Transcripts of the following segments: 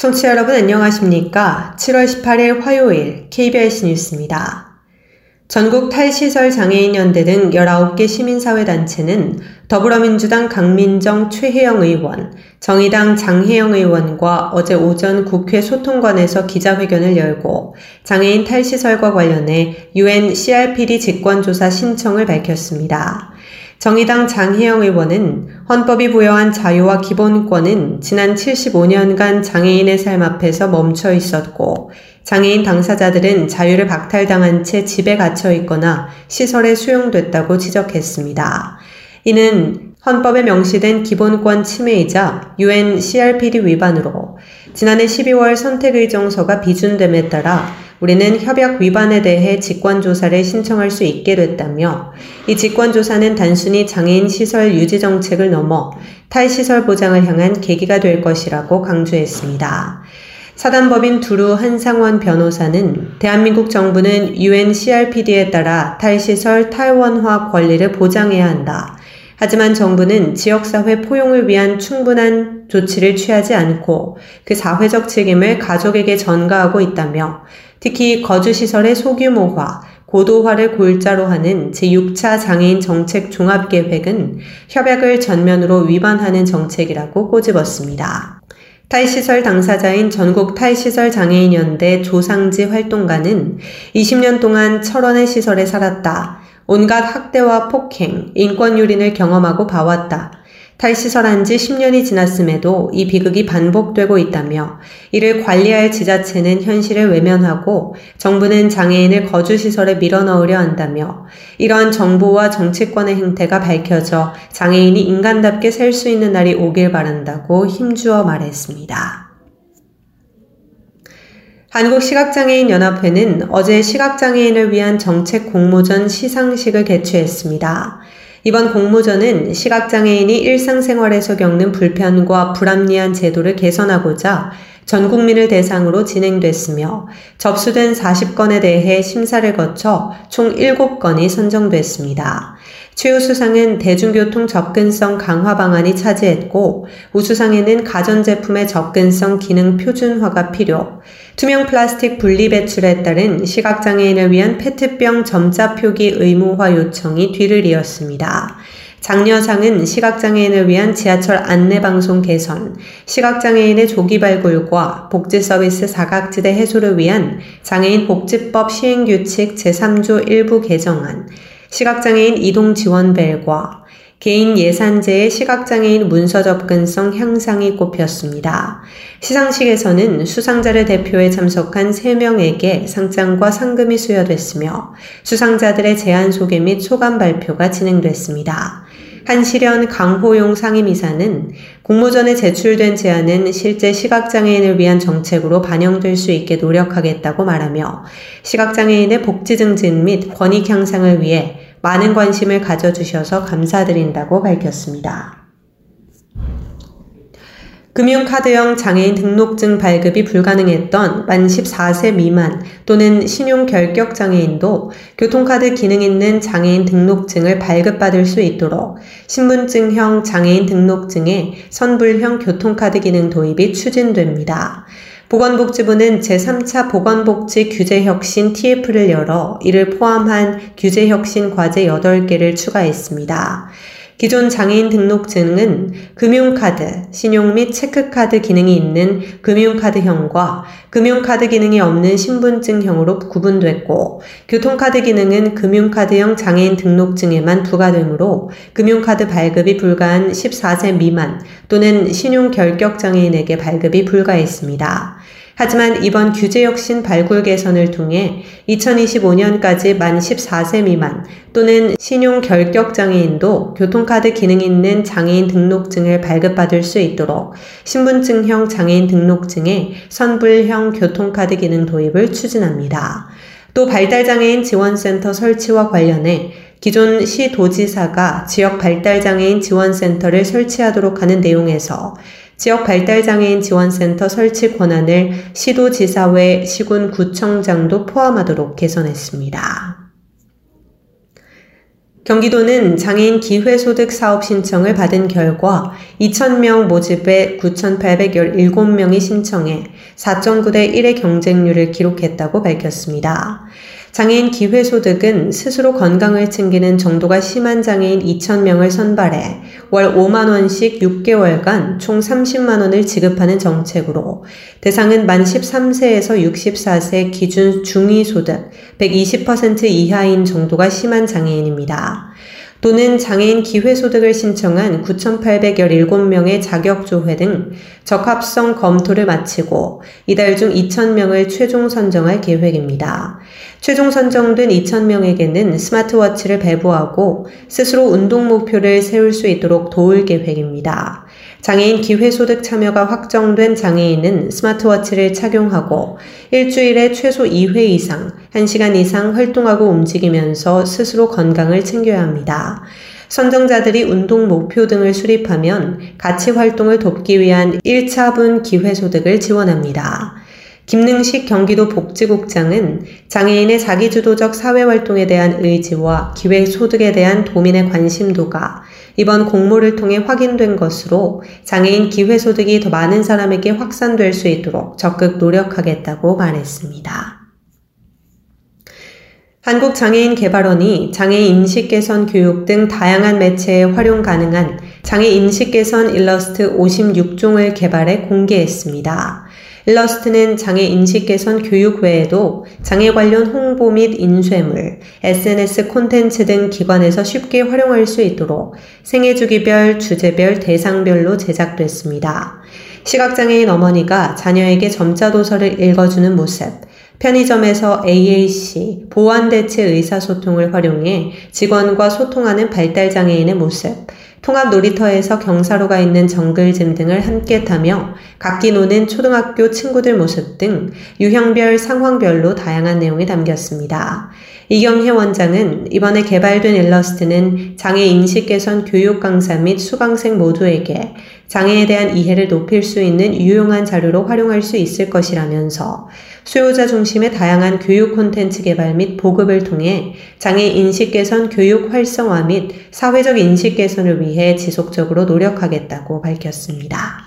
청취자 여러분 안녕하십니까? 7월 18일 화요일 KBS 뉴스입니다. 전국 탈시설 장애인 연대 등 19개 시민사회단체는 더불어민주당 강민정 최혜영 의원, 정의당 장혜영 의원과 어제 오전 국회 소통관에서 기자회견을 열고 장애인 탈시설과 관련해 UN CRPD 직권조사 신청을 밝혔습니다. 정의당 장혜영 의원은 헌법이 부여한 자유와 기본권은 지난 75년간 장애인의 삶 앞에서 멈춰 있었고 장애인 당사자들은 자유를 박탈당한 채 집에 갇혀 있거나 시설에 수용됐다고 지적했습니다. 이는 헌법에 명시된 기본권 침해이자 UN CRPD 위반으로 지난해 12월 선택의정서가 비준됨에 따라 우리는 협약 위반에 대해 직권조사를 신청할 수 있게 됐다며 이 직권조사는 단순히 장애인 시설 유지 정책을 넘어 탈시설 보장을 향한 계기가 될 것이라고 강조했습니다. 사단법인 두루 한상원 변호사는 대한민국 정부는 UN CRPD에 따라 탈시설 탈원화 권리를 보장해야 한다. 하지만 정부는 지역사회 포용을 위한 충분한 조치를 취하지 않고 그 사회적 책임을 가족에게 전가하고 있다며 특히 거주시설의 소규모화, 고도화를 골자로 하는 제6차 장애인 정책 종합계획은 협약을 전면으로 위반하는 정책이라고 꼬집었습니다. 탈시설 당사자인 전국 탈시설 장애인연대 조상지 활동가는 20년 동안 철원의 시설에 살았다. 온갖 학대와 폭행, 인권 유린을 경험하고 봐왔다. 탈시설한 지 10년이 지났음에도 이 비극이 반복되고 있다며 이를 관리할 지자체는 현실을 외면하고 정부는 장애인을 거주시설에 밀어넣으려 한다며 이러한 정부와 정치권의 행태가 밝혀져 장애인이 인간답게 살 수 있는 날이 오길 바란다고 힘주어 말했습니다. 한국시각장애인연합회는 어제 시각장애인을 위한 정책 공모전 시상식을 개최했습니다. 이번 공모전은 시각장애인이 일상생활에서 겪는 불편과 불합리한 제도를 개선하고자 전 국민을 대상으로 진행됐으며 접수된 40건에 대해 심사를 거쳐 총 7건이 선정됐습니다. 최우수상은 대중교통 접근성 강화 방안이 차지했고 우수상에는 가전제품의 접근성 기능 표준화가 필요, 투명 플라스틱 분리 배출에 따른 시각장애인을 위한 페트병 점자 표기 의무화 요청이 뒤를 이었습니다. 장려상은 시각장애인을 위한 지하철 안내방송 개선, 시각장애인의 조기 발굴과 복지 서비스 사각지대 해소를 위한 장애인 복지법 시행규칙 제3조 일부 개정안, 시각장애인 이동 지원벨과 개인 예산제의 시각장애인 문서 접근성 향상이 꼽혔습니다. 시상식에서는 수상자를 대표해 참석한 3명에게 상장과 상금이 수여됐으며 수상자들의 제안 소개 및 소감 발표가 진행됐습니다. 한시련 강호용 상임이사는 공모전에 제출된 제안은 실제 시각장애인을 위한 정책으로 반영될 수 있게 노력하겠다고 말하며 시각장애인의 복지 증진 및 권익 향상을 위해 많은 관심을 가져주셔서 감사드린다고 밝혔습니다. 금융카드형 장애인 등록증 발급이 불가능했던 만 14세 미만 또는 신용 결격 장애인도 교통카드 기능 있는 장애인 등록증을 발급받을 수 있도록 신분증형 장애인 등록증에 선불형 교통카드 기능 도입이 추진됩니다. 보건복지부는 제3차 보건복지 규제혁신 TF를 열어 이를 포함한 규제혁신 과제 8개를 추가했습니다. 기존 장애인 등록증은 금융카드, 신용 및 체크카드 기능이 있는 금융카드형과 금융카드 기능이 없는 신분증형으로 구분됐고, 교통카드 기능은 금융카드형 장애인 등록증에만 부과되므로 금융카드 발급이 불가한 14세 미만 또는 신용 결격 장애인에게 발급이 불가했습니다. 하지만 이번 규제 혁신 발굴 개선을 통해 2025년까지 만 14세 미만 또는 신용 결격 장애인도 교통카드 기능 있는 장애인 등록증을 발급받을 수 있도록 신분증형 장애인 등록증에 선불형 교통카드 기능 도입을 추진합니다. 또 발달장애인 지원센터 설치와 관련해 기존 시 도지사가 지역 발달장애인 지원센터를 설치하도록 하는 내용에서 지역 발달장애인 지원센터 설치 권한을 시도지사회, 시군 구청장도 포함하도록 개선했습니다. 경기도는 장애인 기회소득 사업 신청을 받은 결과 2,000명 모집에 9,817명이 신청해 4.9대 1의 경쟁률을 기록했다고 밝혔습니다. 장애인 기회소득은 스스로 건강을 챙기는 정도가 심한 장애인 2,000명을 선발해 월 5만원씩 6개월간 총 30만원을 지급하는 정책으로 대상은 만 13세에서 64세 기준 중위소득 120% 이하인 정도가 심한 장애인입니다. 또는 장애인 기회소득을 신청한 9,817명의 자격조회 등 적합성 검토를 마치고 이달 중 2,000명을 최종 선정할 계획입니다. 최종 선정된 2,000명에게는 스마트워치를 배부하고 스스로 운동 목표를 세울 수 있도록 도울 계획입니다. 장애인 기회소득 참여가 확정된 장애인은 스마트워치를 착용하고 일주일에 최소 2회 이상, 1시간 이상 활동하고 움직이면서 스스로 건강을 챙겨야 합니다. 선정자들이 운동 목표 등을 수립하면 가치 활동을 돕기 위한 1차분 기회 소득을 지원합니다. 김능식 경기도 복지국장은 장애인의 자기주도적 사회활동에 대한 의지와 기회소득에 대한 도민의 관심도가 이번 공모를 통해 확인된 것으로 장애인 기회소득이 더 많은 사람에게 확산될 수 있도록 적극 노력하겠다고 말했습니다. 한국장애인개발원이 장애인 인식 개선 교육 등 다양한 매체에 활용 가능한 장애 인식 개선 일러스트 56종을 개발해 공개했습니다. 일러스트는 장애 인식 개선 교육 외에도 장애 관련 홍보 및 인쇄물, SNS 콘텐츠 등 기관에서 쉽게 활용할 수 있도록 생애 주기별, 주제별, 대상별로 제작됐습니다. 시각장애인 어머니가 자녀에게 점자 도서를 읽어주는 모습, 편의점에서 AAC, 보완대체 의사소통을 활용해 직원과 소통하는 발달장애인의 모습, 통합 놀이터에서 경사로가 있는 정글짐 등을 함께 타며 각기 노는 초등학교 친구들 모습 등 유형별 상황별로 다양한 내용이 담겼습니다. 이경혜 원장은 이번에 개발된 일러스트는 장애 인식 개선 교육 강사 및 수강생 모두에게 장애에 대한 이해를 높일 수 있는 유용한 자료로 활용할 수 있을 것이라면서 수요자 중심의 다양한 교육 콘텐츠 개발 및 보급을 통해 장애 인식 개선 교육 활성화 및 사회적 인식 개선을 위해 지속적으로 노력하겠다고 밝혔습니다.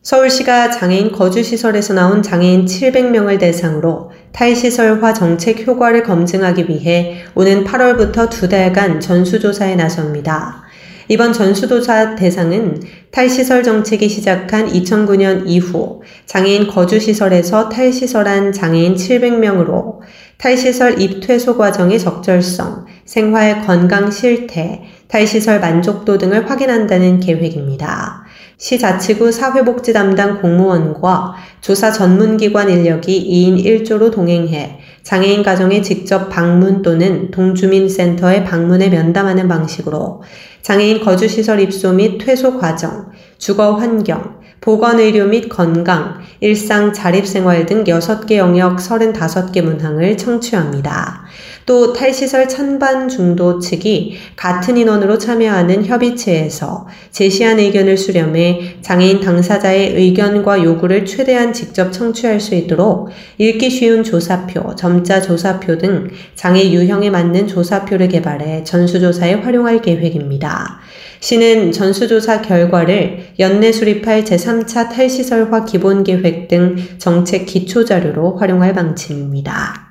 서울시가 장애인 거주시설에서 나온 장애인 700명을 대상으로 탈시설화 정책 효과를 검증하기 위해 오는 8월부터 두 달간 전수조사에 나섭니다. 이번 전수조사 대상은 탈시설 정책이 시작한 2009년 이후 장애인 거주시설에서 탈시설한 장애인 700명으로 탈시설 입퇴소 과정의 적절성, 생활 건강 실태, 탈시설 만족도 등을 확인한다는 계획입니다. 시 자치구 사회복지 담당 공무원과 조사 전문기관 인력이 2인 1조로 동행해 장애인 가정에 직접 방문 또는 동주민센터에 방문해 면담하는 방식으로 장애인 거주시설 입소 및 퇴소 과정, 주거 환경, 보건의료 및 건강, 일상 자립생활 등 6개 영역 35개 문항을 청취합니다. 또 탈시설 찬반 중도 측이 같은 인원으로 참여하는 협의체에서 제시한 의견을 수렴해 장애인 당사자의 의견과 요구를 최대한 직접 청취할 수 있도록 읽기 쉬운 조사표, 점자 조사표 등 장애 유형에 맞는 조사표를 개발해 전수조사에 활용할 계획입니다. 시는 전수조사 결과를 연내 수립할 제3차 탈시설화 기본계획 등 정책 기초자료로 활용할 방침입니다.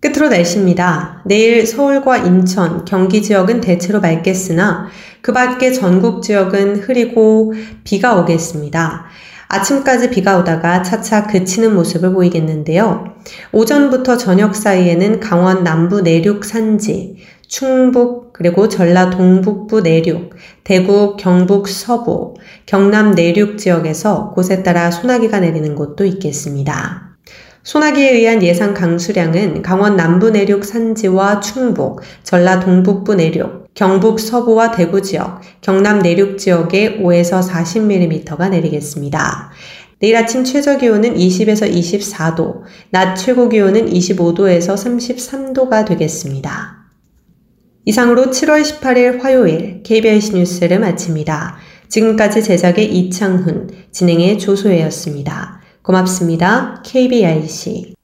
끝으로 날씨입니다. 내일 서울과 인천, 경기 지역은 대체로 맑겠으나 그 밖에 전국 지역은 흐리고 비가 오겠습니다. 아침까지 비가 오다가 차차 그치는 모습을 보이겠는데요. 오전부터 저녁 사이에는 강원 남부 내륙 산지, 충북 그리고 전라 동북부 내륙, 대구 경북 서부, 경남 내륙 지역에서 곳에 따라 소나기가 내리는 곳도 있겠습니다. 소나기에 의한 예상 강수량은 강원 남부 내륙 산지와 충북, 전라 동북부 내륙, 경북 서부와 대구 지역, 경남 내륙 지역에 5에서 40mm가 내리겠습니다. 내일 아침 최저 기온은 20에서 24도, 낮 최고 기온은 25도에서 33도가 되겠습니다. 이상으로 7월 18일 화요일 KBS 뉴스를 마칩니다. 지금까지 제작의 이창훈, 진행의 조소혜였습니다. 고맙습니다. KBIC.